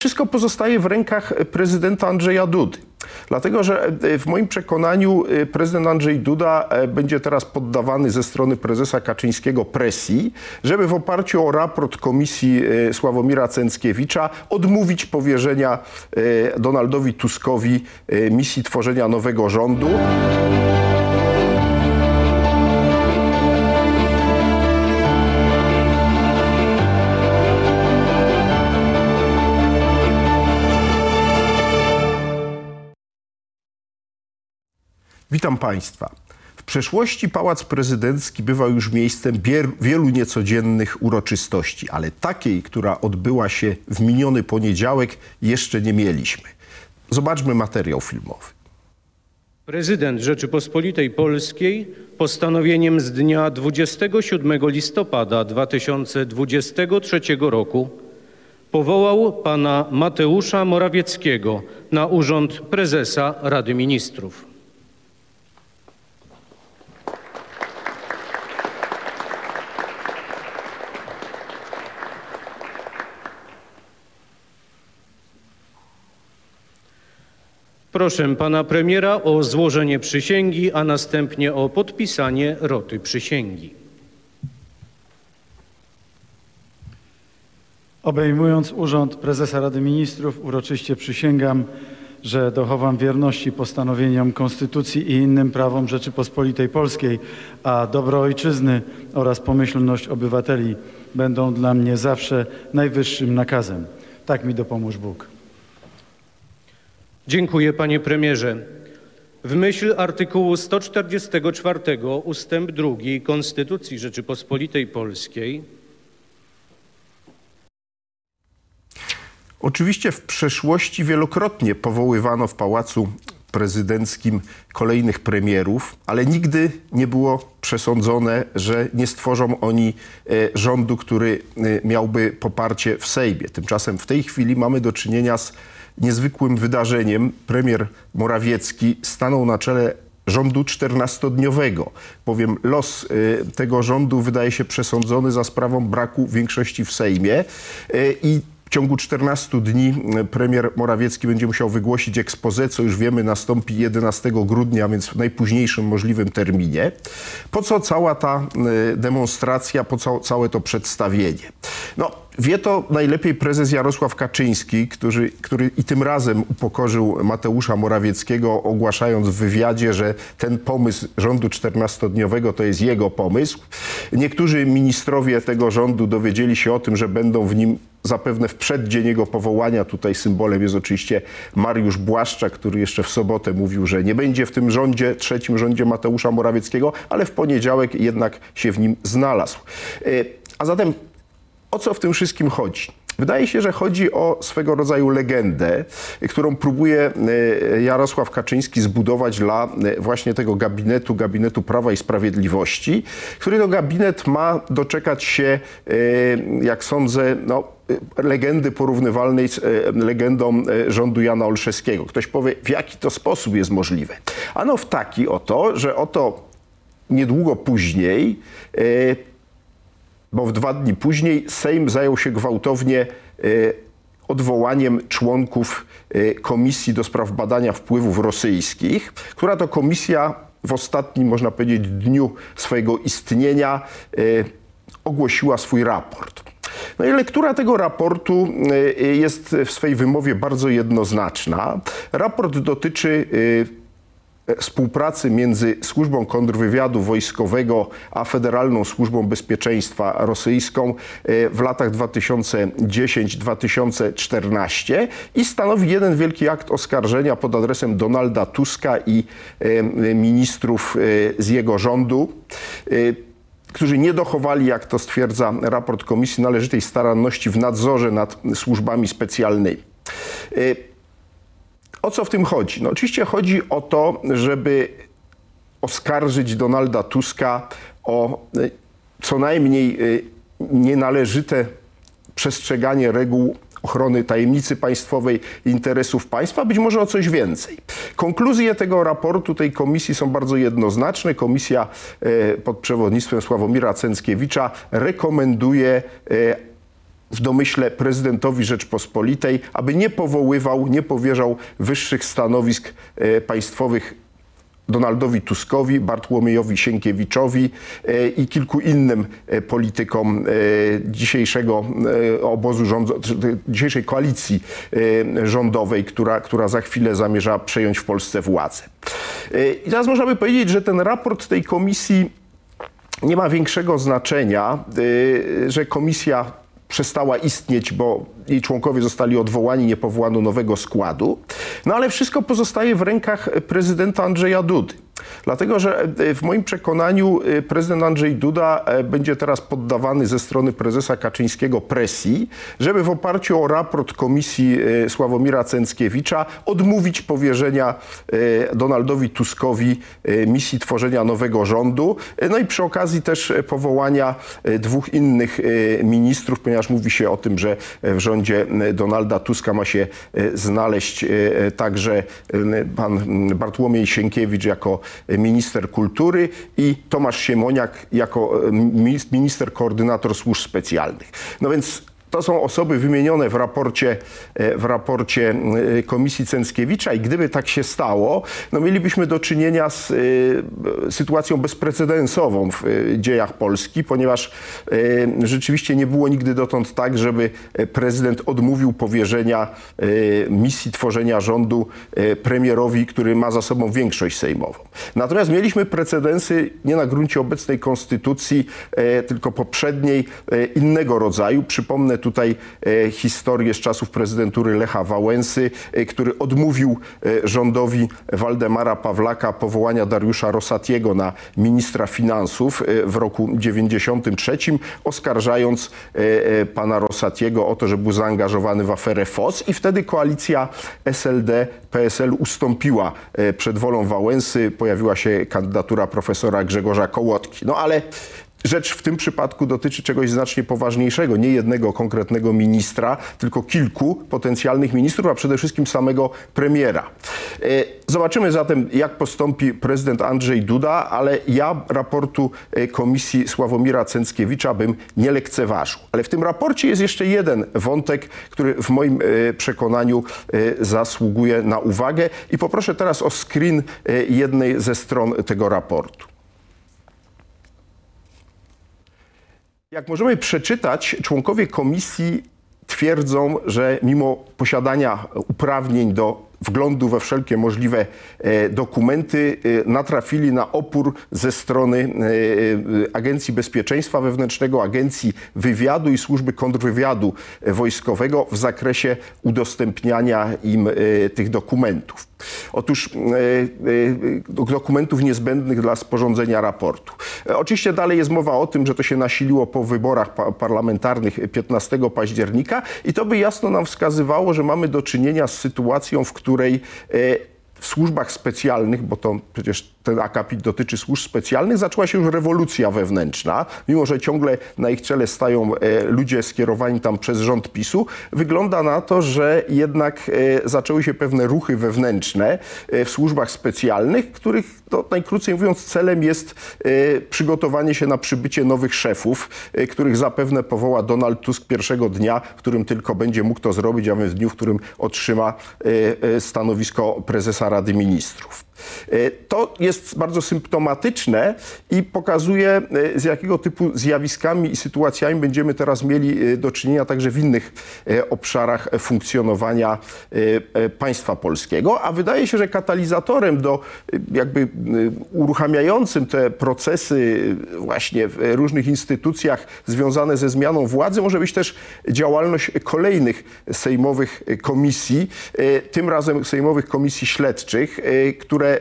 Wszystko pozostaje w rękach prezydenta Andrzeja Dudy. Dlatego, że e, w moim przekonaniu e, prezydent Andrzej Duda e, będzie teraz poddawany ze strony prezesa Kaczyńskiego presji, żeby w oparciu o raport komisji Sławomira Cęckiewicza odmówić powierzenia Donaldowi Tuskowi misji tworzenia nowego rządu. Witam Państwa. W przeszłości Pałac Prezydencki bywał już miejscem wielu niecodziennych uroczystości, ale takiej, która odbyła się w miniony poniedziałek, jeszcze nie mieliśmy. Zobaczmy materiał filmowy. Prezydent Rzeczypospolitej Polskiej postanowieniem z dnia 27 listopada 2023 roku powołał pana Mateusza Morawieckiego na urząd prezesa Rady Ministrów. Proszę pana premiera o złożenie przysięgi, a następnie o podpisanie roty przysięgi. Obejmując urząd prezesa Rady Ministrów, uroczyście przysięgam, że dochowam wierności postanowieniom Konstytucji i innym prawom Rzeczypospolitej Polskiej, a dobro ojczyzny oraz pomyślność obywateli będą dla mnie zawsze najwyższym nakazem. Tak mi dopomóż Bóg. Dziękuję panie premierze. W myśl artykułu 144 ustęp 2 Konstytucji Rzeczypospolitej Polskiej Oczywiście w przeszłości wielokrotnie powoływano w Pałacu Prezydenckim kolejnych premierów, ale nigdy nie było przesądzone, że nie stworzą oni e, rządu, który e, miałby poparcie w Sejmie. Tymczasem w tej chwili mamy do czynienia z niezwykłym wydarzeniem. Premier Morawiecki stanął na czele rządu 14-dniowego, bowiem los y, tego rządu wydaje się przesądzony za sprawą braku większości w Sejmie y, i w ciągu 14 dni y, premier Morawiecki będzie musiał wygłosić ekspozę, co już wiemy nastąpi 11 grudnia, więc w najpóźniejszym możliwym terminie. Po co cała ta demonstracja, po co całe to przedstawienie? No, Wie to najlepiej prezes Jarosław Kaczyński, który, który i tym razem upokorzył Mateusza Morawieckiego, ogłaszając w wywiadzie, że ten pomysł rządu 14-dniowego to jest jego pomysł. Niektórzy ministrowie tego rządu dowiedzieli się o tym, że będą w nim zapewne w przeddzień jego powołania. Tutaj symbolem jest oczywiście Mariusz Błaszczak, który jeszcze w sobotę mówił, że nie będzie w tym rządzie, trzecim rządzie Mateusza Morawieckiego, ale w poniedziałek jednak się w nim znalazł. E, a zatem o co w tym wszystkim chodzi? Wydaje się, że chodzi o swego rodzaju legendę, którą próbuje e, Jarosław Kaczyński zbudować dla e, właśnie tego gabinetu, gabinetu Prawa i Sprawiedliwości, który to gabinet ma doczekać się, jak sądzę, no, legendy porównywalnej z legendą rządu Jana Olszewskiego. Ktoś powie, w jaki to sposób jest możliwe? Ano w taki oto, że oto niedługo później bo w dwa dni później Sejm zajął się gwałtownie odwołaniem członków Komisji do Spraw Badania Wpływów Rosyjskich, która to komisja w ostatnim, można powiedzieć, dniu swojego istnienia ogłosiła swój raport. No i lektura tego raportu jest w swej wymowie bardzo jednoznaczna. Raport dotyczy współpracy między służbą kontrwywiadu wojskowego a Federalną Służbą Bezpieczeństwa Rosyjską e, w latach 2010-2014 i stanowi jeden wielki akt oskarżenia pod adresem Donalda Tuska i e, ministrów e, z jego rządu którzy nie dochowali, jak to stwierdza raport komisji, należytej staranności w nadzorze nad służbami specjalnymi. O co w tym chodzi? No oczywiście chodzi o to, żeby oskarżyć Donalda Tuska o e, co najmniej e, nienależyte przestrzeganie reguł ochrony tajemnicy państwowej, interesów państwa, być może o coś więcej. Konkluzje tego raportu, tej komisji są bardzo jednoznaczne. Komisja e, pod przewodnictwem Sławomira Cęckiewicza rekomenduje w domyśle prezydentowi Rzeczpospolitej, aby nie powoływał, nie powierzał wyższych stanowisk e, państwowych Donaldowi Tuskowi, Bartłomiejowi Sienkiewiczowi e, i kilku innym e, politykom e, dzisiejszego obozu dzisiejszej koalicji rządowej, która, która za chwilę zamierza przejąć w Polsce władzę. I teraz można by powiedzieć, że ten raport tej komisji nie ma większego znaczenia, że komisja przestała istnieć, bo jej członkowie zostali odwołani, nie powołano nowego składu. No ale wszystko pozostaje w rękach prezydenta Andrzeja Dudy. Dlatego, że y, w moim przekonaniu y, prezydent Andrzej Duda e, będzie teraz poddawany ze strony prezesa Kaczyńskiego presji, żeby w oparciu o raport komisji Sławomira Cęckiewicza odmówić powierzenia Donaldowi Tuskowi misji tworzenia nowego rządu. No i przy okazji też powołania dwóch innych ministrów, ponieważ mówi się o tym, że w rządzie Donalda Tuska ma się znaleźć także pan Bartłomiej Sienkiewicz jako minister kultury i Tomasz Siemoniak jako mi- minister koordynator służb specjalnych. No więc to są osoby wymienione w raporcie, e, w raporcie e, Komisji Cęckiewicza i gdyby tak się stało, no mielibyśmy do czynienia z e, sytuacją bezprecedensową w dziejach Polski, ponieważ rzeczywiście nie było nigdy dotąd tak, żeby prezydent odmówił powierzenia misji tworzenia rządu premierowi, który ma za sobą większość sejmową. Natomiast mieliśmy precedensy nie na gruncie obecnej konstytucji, tylko poprzedniej, innego rodzaju. Przypomnę tutaj e, historię z czasów prezydentury Lecha Wałęsy, e, który odmówił e, rządowi Waldemara Pawlaka powołania Dariusza Rosatiego na ministra finansów w roku 93, oskarżając pana Rosatiego o to, że był zaangażowany w aferę FOS i wtedy koalicja SLD PSL ustąpiła przed wolą Wałęsy, pojawiła się kandydatura profesora Grzegorza Kołotki. No ale Rzecz w tym przypadku dotyczy czegoś znacznie poważniejszego. Nie jednego konkretnego ministra, tylko kilku potencjalnych ministrów, a przede wszystkim samego premiera. E, Zobaczymy zatem, jak postąpi prezydent Andrzej Duda, ale ja raportu e, komisji Sławomira Cęckiewicza bym nie lekceważył. Ale w tym raporcie jest jeszcze jeden wątek, który w moim e, przekonaniu zasługuje na uwagę i poproszę teraz o screen jednej ze stron tego raportu. Jak możemy przeczytać, członkowie komisji twierdzą, że mimo posiadania uprawnień do wglądu we wszelkie możliwe e, dokumenty, e, natrafili na opór ze strony e, Agencji Bezpieczeństwa Wewnętrznego, Agencji Wywiadu i Służby Kontrwywiadu Wojskowego w zakresie udostępniania im tych dokumentów. Otóż e, e, dokumentów niezbędnych dla sporządzenia raportu. E, Oczywiście dalej jest mowa o tym, że to się nasiliło po wyborach pa- parlamentarnych 15 października i to by jasno nam wskazywało, że mamy do czynienia z sytuacją, w której w służbach specjalnych, bo to przecież ten akapit dotyczy służb specjalnych, zaczęła się już rewolucja wewnętrzna. Mimo, że ciągle na ich czele stają e, ludzie skierowani tam przez rząd PiSu, wygląda na to, że jednak e, zaczęły się pewne ruchy wewnętrzne e, w służbach specjalnych, których no, najkrócej mówiąc celem jest przygotowanie się na przybycie nowych szefów, których zapewne powoła Donald Tusk pierwszego dnia, w którym tylko będzie mógł to zrobić, a więc w dniu, w którym otrzyma stanowisko prezesa Rady Ministrów. E, To jest bardzo symptomatyczne i pokazuje, e, z jakiego typu zjawiskami i sytuacjami będziemy teraz mieli e, do czynienia także w innych obszarach funkcjonowania państwa polskiego. A wydaje się, że katalizatorem do jakby uruchamiającym te procesy właśnie w różnych instytucjach związane ze zmianą władzy może być też działalność kolejnych sejmowych komisji, tym razem sejmowych komisji śledczych, e,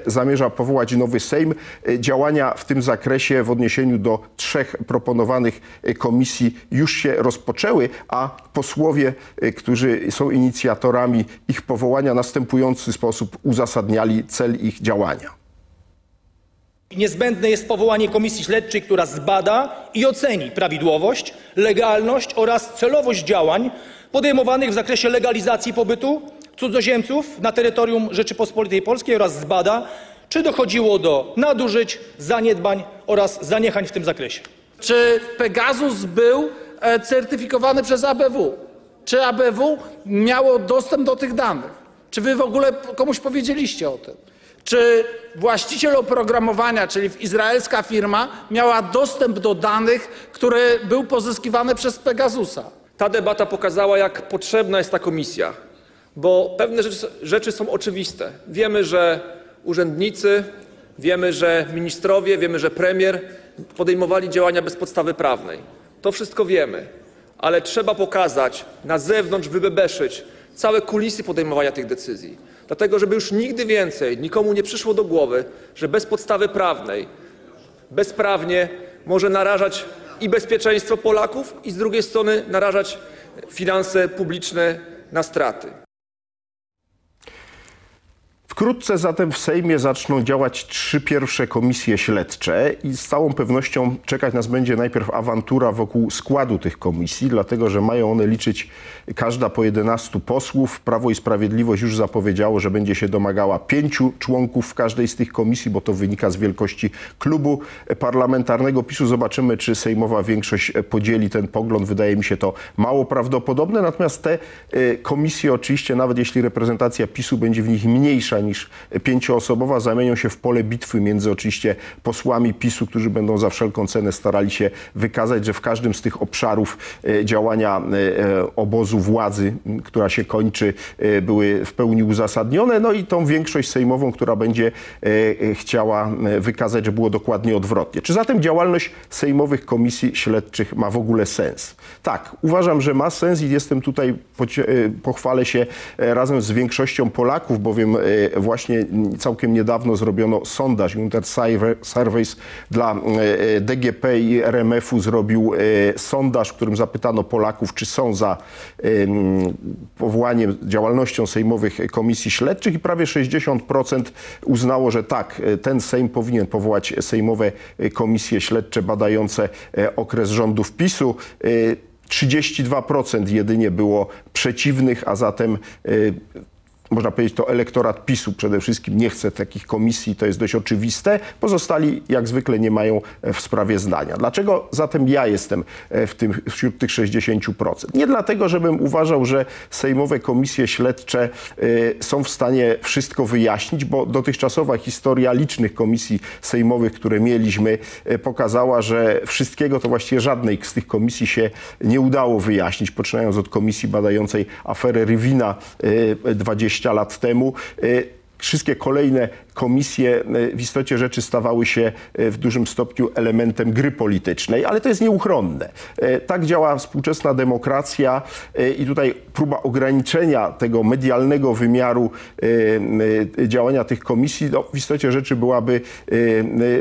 zamierza powołać nowy Sejm. E, Działania w tym zakresie w odniesieniu do trzech proponowanych e, komisji już się rozpoczęły, a posłowie, e, którzy są inicjatorami ich powołania, następujący sposób uzasadniali cel ich działania. Niezbędne jest powołanie komisji śledczej, która zbada i oceni prawidłowość, legalność oraz celowość działań podejmowanych w zakresie legalizacji pobytu cudzoziemców na terytorium Rzeczypospolitej Polskiej oraz zbada, czy dochodziło do nadużyć, zaniedbań oraz zaniechań w tym zakresie. Czy Pegasus był e, certyfikowany przez ABW. Czy ABW miało dostęp do tych danych? Czy wy w ogóle komuś powiedzieliście o tym? Czy właściciel oprogramowania, czyli izraelska firma, miała dostęp do danych, które były pozyskiwane przez Pegasusa? Ta debata pokazała, jak potrzebna jest ta komisja, bo pewne rzeczy, są oczywiste. Wiemy, że urzędnicy, wiemy, że ministrowie, wiemy, że premier podejmowali działania bez podstawy prawnej. To wszystko wiemy, ale trzeba pokazać na zewnątrz, wybebeszyć całe kulisy podejmowania tych decyzji. Dlatego, żeby już nigdy więcej nikomu nie przyszło do głowy, że bez podstawy prawnej bezprawnie może narażać i bezpieczeństwo Polaków, i z drugiej strony narażać finanse publiczne na straty. Wkrótce zatem w Sejmie zaczną działać trzy pierwsze komisje śledcze i z całą pewnością czekać nas będzie najpierw awantura wokół składu tych komisji, dlatego że mają one liczyć każda po 11 posłów. Prawo i Sprawiedliwość już zapowiedziało, że będzie się domagała pięciu członków w każdej z tych komisji, bo to wynika z wielkości klubu parlamentarnego PiSu. Zobaczymy, czy sejmowa większość podzieli ten pogląd. Wydaje mi się to mało prawdopodobne. Natomiast te e, komisje oczywiście, nawet jeśli reprezentacja PiSu będzie w nich mniejsza niż pięcioosobowa, zamienią się w pole bitwy między oczywiście posłami PiSu, którzy będą za wszelką cenę starali się wykazać, że w każdym z tych obszarów e, działania e, obozu władzy, która się kończy, e, były w pełni uzasadnione. No i tą większość sejmową, która będzie e, chciała e, wykazać, że było dokładnie odwrotnie. Czy zatem działalność sejmowych komisji śledczych ma w ogóle sens? Tak, uważam, że ma sens i jestem tutaj, e, pochwalę się e, razem z większością Polaków, bowiem e, właśnie całkiem niedawno zrobiono sondaż, Inter Surveys dla e, DGP i RMF-u zrobił e, sondaż, w którym zapytano Polaków, czy są za em, powołaniem, działalnością sejmowych komisji śledczych i prawie 60% uznało, że tak, e, ten Sejm powinien powołać sejmowe e, komisje śledcze badające e, okres rządów PiSu. E, 32% jedynie było przeciwnych, a zatem e, można powiedzieć, to elektorat PiSu przede wszystkim nie chce takich komisji, to jest dość oczywiste. Pozostali jak zwykle nie mają e, w sprawie zdania. Dlaczego zatem ja jestem e, w tym, wśród tych 60%? Nie dlatego, żebym uważał, że sejmowe komisje śledcze e, są w stanie wszystko wyjaśnić, bo dotychczasowa historia licznych komisji sejmowych, które mieliśmy, pokazała, że wszystkiego to właściwie żadnej z tych komisji się nie udało wyjaśnić, poczynając od komisji badającej aferę Rywina e, 20 lat temu. E, Wszystkie kolejne komisje e, w istocie rzeczy stawały się e, w dużym stopniu elementem gry politycznej, ale to jest nieuchronne. E, Tak działa współczesna demokracja i tutaj próba ograniczenia tego medialnego wymiaru działania tych komisji no, w istocie rzeczy byłaby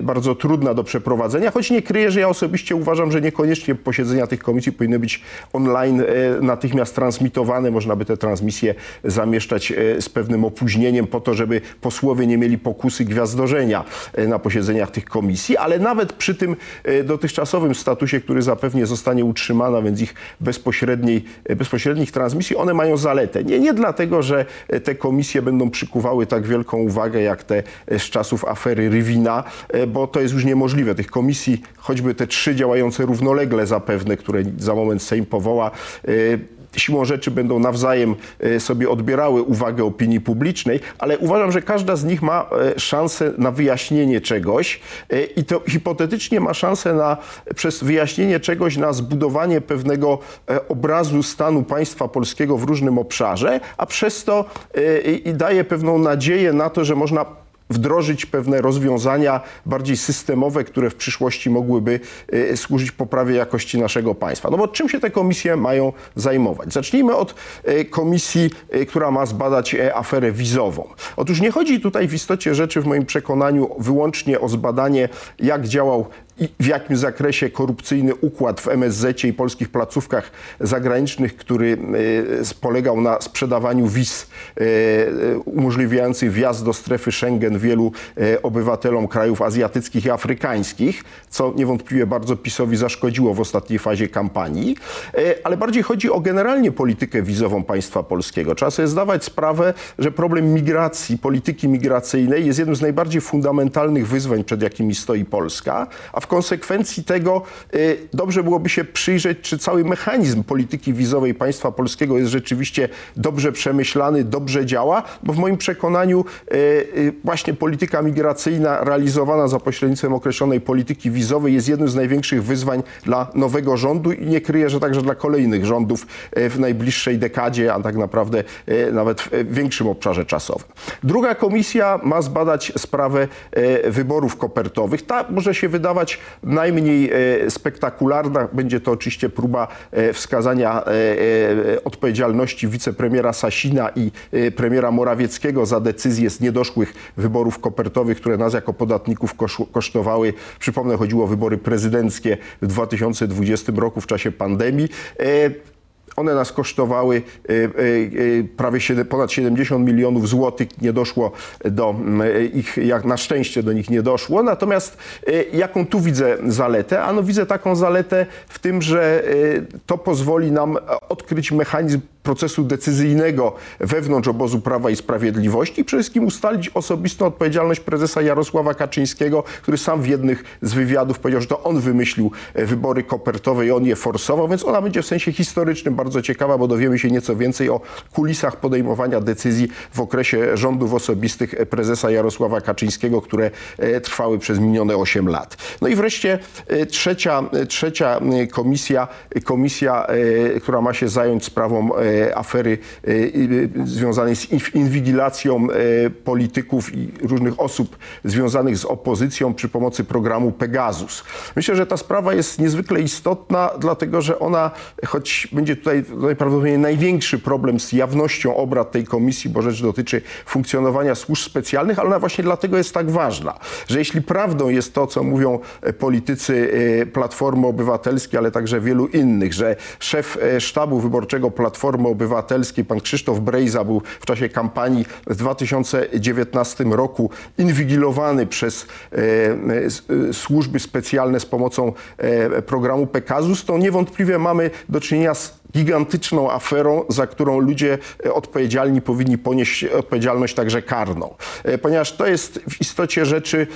bardzo trudna do przeprowadzenia, choć nie kryję, że ja osobiście uważam, że niekoniecznie posiedzenia tych komisji powinny być online natychmiast transmitowane. Można by te transmisje zamieszczać z pewnym opóźnieniem po to, żeby posłowie nie mieli pokusy gwiazdorzenia e, na posiedzeniach tych komisji, ale nawet przy tym e, dotychczasowym statusie, który zapewnie zostanie utrzymany, a więc ich bezpośredniej, e, bezpośrednich transmisji, one mają zaletę. Nie, nie dlatego, że te komisje będą przykuwały tak wielką uwagę jak te z czasów afery Rywina, bo to jest już niemożliwe. Tych komisji, choćby te trzy działające równolegle zapewne, które za moment Sejm powoła, siłą rzeczy będą nawzajem e, sobie odbierały uwagę opinii publicznej, ale uważam, że każda z nich ma e, szansę na wyjaśnienie czegoś e, i to hipotetycznie ma szansę na, przez wyjaśnienie czegoś na zbudowanie pewnego obrazu stanu państwa polskiego w różnym obszarze, a przez to daje pewną nadzieję na to, że można wdrożyć pewne rozwiązania bardziej systemowe, które w przyszłości mogłyby e, służyć poprawie jakości naszego państwa. No bo czym się te komisje mają zajmować? Zacznijmy od e, komisji, e, która ma zbadać aferę wizową. Otóż nie chodzi tutaj w istocie rzeczy, w moim przekonaniu, wyłącznie o zbadanie, jak działał w jakim zakresie korupcyjny układ w MSZ i polskich placówkach zagranicznych, który e, polegał na sprzedawaniu wiz e, e, umożliwiających wjazd do strefy Schengen wielu obywatelom krajów azjatyckich i afrykańskich, co niewątpliwie bardzo PiSowi zaszkodziło w ostatniej fazie kampanii, ale bardziej chodzi o generalnie politykę wizową państwa polskiego. Trzeba sobie zdawać sprawę, że problem migracji, polityki migracyjnej jest jednym z najbardziej fundamentalnych wyzwań, przed jakimi stoi Polska, a w konsekwencji tego y, dobrze byłoby się przyjrzeć, czy cały mechanizm polityki wizowej państwa polskiego jest rzeczywiście dobrze przemyślany, dobrze działa, bo w moim przekonaniu y, y, właśnie polityka migracyjna realizowana za pośrednictwem określonej polityki wizowej jest jednym z największych wyzwań dla nowego rządu i nie kryję, że także dla kolejnych rządów w najbliższej dekadzie, a tak naprawdę nawet w większym obszarze czasowym. Druga komisja ma zbadać sprawę wyborów kopertowych. Ta może się wydawać najmniej e, spektakularna. Będzie to oczywiście próba e, wskazania e, odpowiedzialności wicepremiera Sasina i premiera Morawieckiego za decyzje z niedoszłych wyborów kopertowych, które nas jako podatników kosz- kosztowały. Przypomnę, chodziło o wybory prezydenckie w 2020 roku w czasie pandemii. One nas kosztowały e, e, e, prawie ponad 70 milionów złotych. Nie doszło do mm, ich, jak na szczęście do nich nie doszło. Natomiast jaką tu widzę zaletę? Ano widzę taką zaletę w tym, że to pozwoli nam odkryć mechanizm procesu decyzyjnego wewnątrz obozu Prawa i Sprawiedliwości i przede wszystkim ustalić osobistą odpowiedzialność prezesa Jarosława Kaczyńskiego, który sam w jednych z wywiadów powiedział, że to on wymyślił e, wybory kopertowe i on je forsował, więc ona będzie w sensie historycznym bardzo ciekawa, bo dowiemy się nieco więcej o kulisach podejmowania decyzji w okresie rządów osobistych e, prezesa Jarosława Kaczyńskiego, które e, trwały przez minione 8 lat. No i wreszcie trzecia, trzecia komisja, komisja, która ma się zająć sprawą afery e, e, związanej z inw- inwigilacją e, polityków i różnych osób związanych z opozycją przy pomocy programu Pegasus. Myślę, że ta sprawa jest niezwykle istotna, dlatego że ona, choć będzie tutaj najprawdopodobniej największy problem z jawnością obrad tej komisji, bo rzecz dotyczy funkcjonowania służb specjalnych, ale ona właśnie dlatego jest tak ważna, że jeśli prawdą jest to, co mówią politycy Platformy Obywatelskiej, ale także wielu innych, że szef sztabu wyborczego Platformy Obywatelskiej, pan Krzysztof Brejza, był w czasie kampanii w 2019 roku inwigilowany przez e, e, służby specjalne z pomocą e, programu Pegasus, to niewątpliwie mamy do czynienia z gigantyczną aferą, za którą ludzie e, odpowiedzialni powinni ponieść odpowiedzialność także karną. E, Ponieważ to jest w istocie rzeczy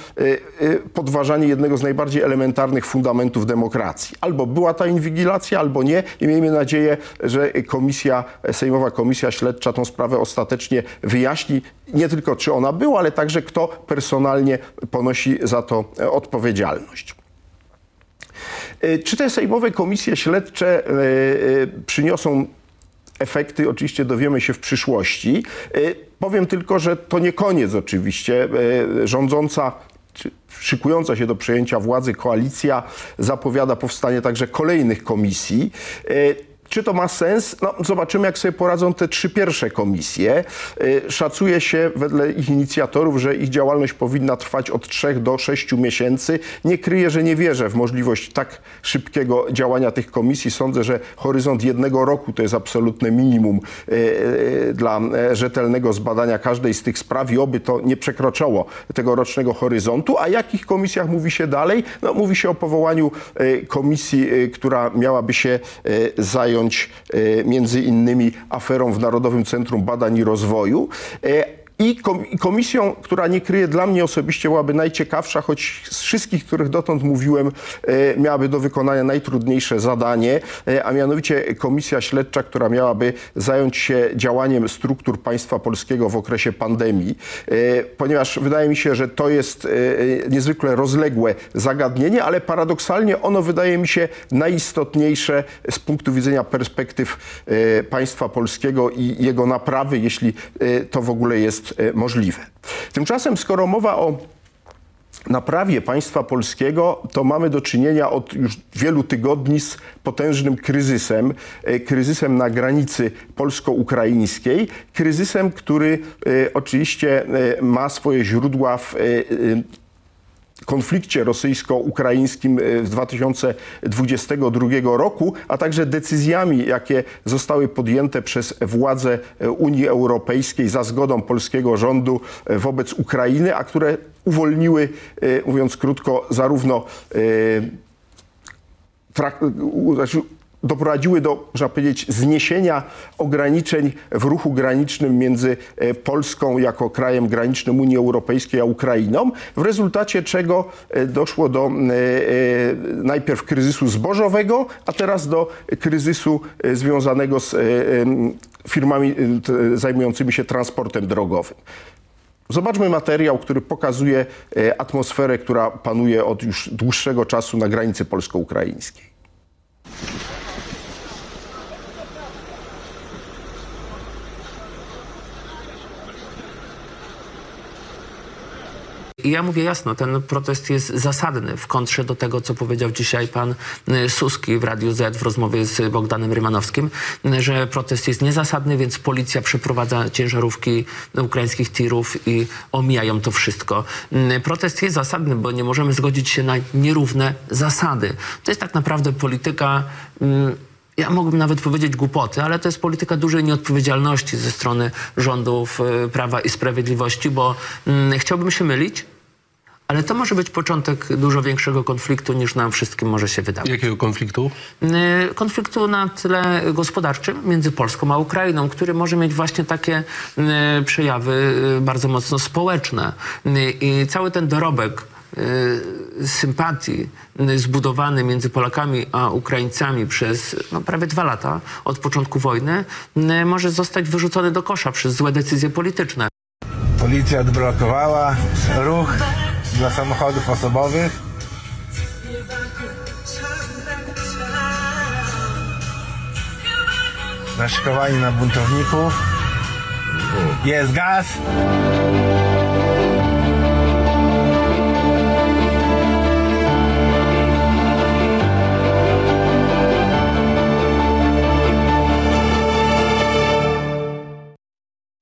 e, podważanie jednego z najbardziej elementarnych fundamentów demokracji. Albo była ta inwigilacja, albo nie i miejmy nadzieję, że komisja, Sejmowa Komisja Śledcza tą sprawę ostatecznie wyjaśni. Nie tylko czy ona była, ale także kto personalnie ponosi za to odpowiedzialność. E, Czy te sejmowe komisje śledcze e, e, przyniosą efekty? Oczywiście dowiemy się w przyszłości. Powiem tylko, że to nie koniec oczywiście. Rządząca szykująca się do przejęcia władzy koalicja zapowiada powstanie także kolejnych komisji. Czy to ma sens? No, zobaczymy, jak sobie poradzą te trzy pierwsze komisje. Y, Szacuje się wedle ich inicjatorów, że ich działalność powinna trwać od 3 do 6 miesięcy. Nie kryję, że nie wierzę w możliwość tak szybkiego działania tych komisji. Sądzę, że horyzont jednego roku to jest absolutne minimum y, y, dla rzetelnego zbadania każdej z tych spraw i oby to nie przekroczyło tego rocznego horyzontu. A jakich komisjach mówi się dalej? No, mówi się o powołaniu komisji, która miałaby się e, zająć e, między innymi aferą w Narodowym Centrum Badań i Rozwoju. I kom- i komisją, która nie kryje dla mnie osobiście byłaby najciekawsza, choć z wszystkich, których dotąd mówiłem, e, miałaby do wykonania najtrudniejsze zadanie, e, a mianowicie komisja śledcza, która miałaby zająć się działaniem struktur państwa polskiego w okresie pandemii, e, ponieważ wydaje mi się, że to jest niezwykle rozległe zagadnienie, ale paradoksalnie ono wydaje mi się najistotniejsze z punktu widzenia perspektyw państwa polskiego i jego naprawy, jeśli to w ogóle jest e, możliwe. Tymczasem, skoro mowa o naprawie państwa polskiego, to mamy do czynienia od już wielu tygodni z potężnym kryzysem, e, kryzysem na granicy polsko-ukraińskiej, kryzysem, który e, oczywiście ma swoje źródła w konflikcie rosyjsko-ukraińskim e, z 2022 roku, a także decyzjami, jakie zostały podjęte przez władze e, Unii Europejskiej za zgodą polskiego rządu e, wobec Ukrainy, a które uwolniły, mówiąc krótko, zarówno trak- znaczy doprowadziły do, można powiedzieć, zniesienia ograniczeń w ruchu granicznym między e, Polską jako krajem granicznym Unii Europejskiej a Ukrainą, w rezultacie czego e, doszło do e, najpierw kryzysu zbożowego, a teraz do kryzysu związanego z firmami zajmującymi się transportem drogowym. Zobaczmy materiał, który pokazuje atmosferę, która panuje od już dłuższego czasu na granicy polsko-ukraińskiej. I ja mówię jasno, ten protest jest zasadny w kontrze do tego, co powiedział dzisiaj pan y, Suski w Radiu Z w rozmowie z Bogdanem Rymanowskim, y, że protest jest niezasadny, więc policja przeprowadza ciężarówki ukraińskich tirów i omijają to wszystko. Y, Protest jest zasadny, bo nie możemy zgodzić się na nierówne zasady. To jest tak naprawdę polityka... ja mógłbym nawet powiedzieć głupoty, ale to jest polityka dużej nieodpowiedzialności ze strony rządów Prawa i Sprawiedliwości, bo mm, chciałbym się mylić, ale to może być początek dużo większego konfliktu niż nam wszystkim może się wydawać. Jakiego konfliktu? Y, Konfliktu na tle gospodarczym między Polską a Ukrainą, który może mieć właśnie takie y, przejawy y, bardzo mocno społeczne. I cały ten dorobek sympatii zbudowany między Polakami a Ukraińcami przez no, prawie dwa lata od początku wojny może zostać wyrzucony do kosza przez złe decyzje polityczne. Policja odblokowała ruch dla samochodów osobowych. Naszykowani na buntowników. Jest gaz.